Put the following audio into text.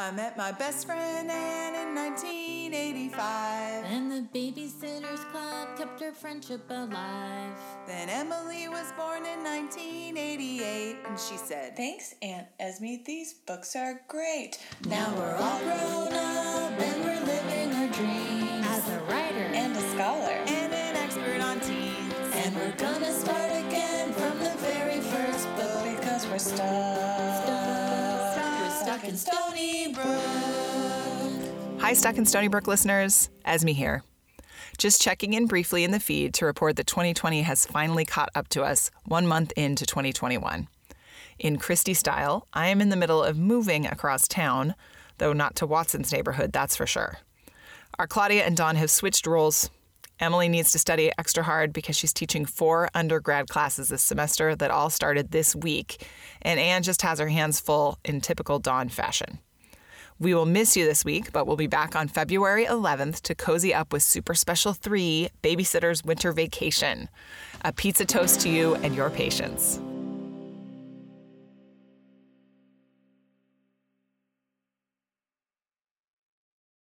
I met my best friend Anne in 1985. And the Babysitters Club kept our friendship alive. Then Emily was born in 1988, and she said, Thanks, Aunt Esme. These books are great. Now we're all grown up and we're living our dreams. As a writer And a scholar. and an expert on teens. And we're gonna start again from the very first book. Because we're stuck. Stuck in Stony Brook. Hi, Stuck in Stony Brook listeners. Esme here. Just checking in briefly in the feed to report that 2020 has finally caught up to us one month into 2021. In Kristy style, I am in the middle of moving across town, though not to Watson's neighborhood, that's for sure. Our Claudia and Dawn have switched roles. Emily needs to study extra hard because she's teaching four undergrad classes this semester that all started this week, and Anne just has her hands full in typical Dawn fashion. We will miss you this week, but we'll be back on February 11th to cozy up with Super Special 3 Babysitter's Winter Vacation. A pizza toast to you and your patience.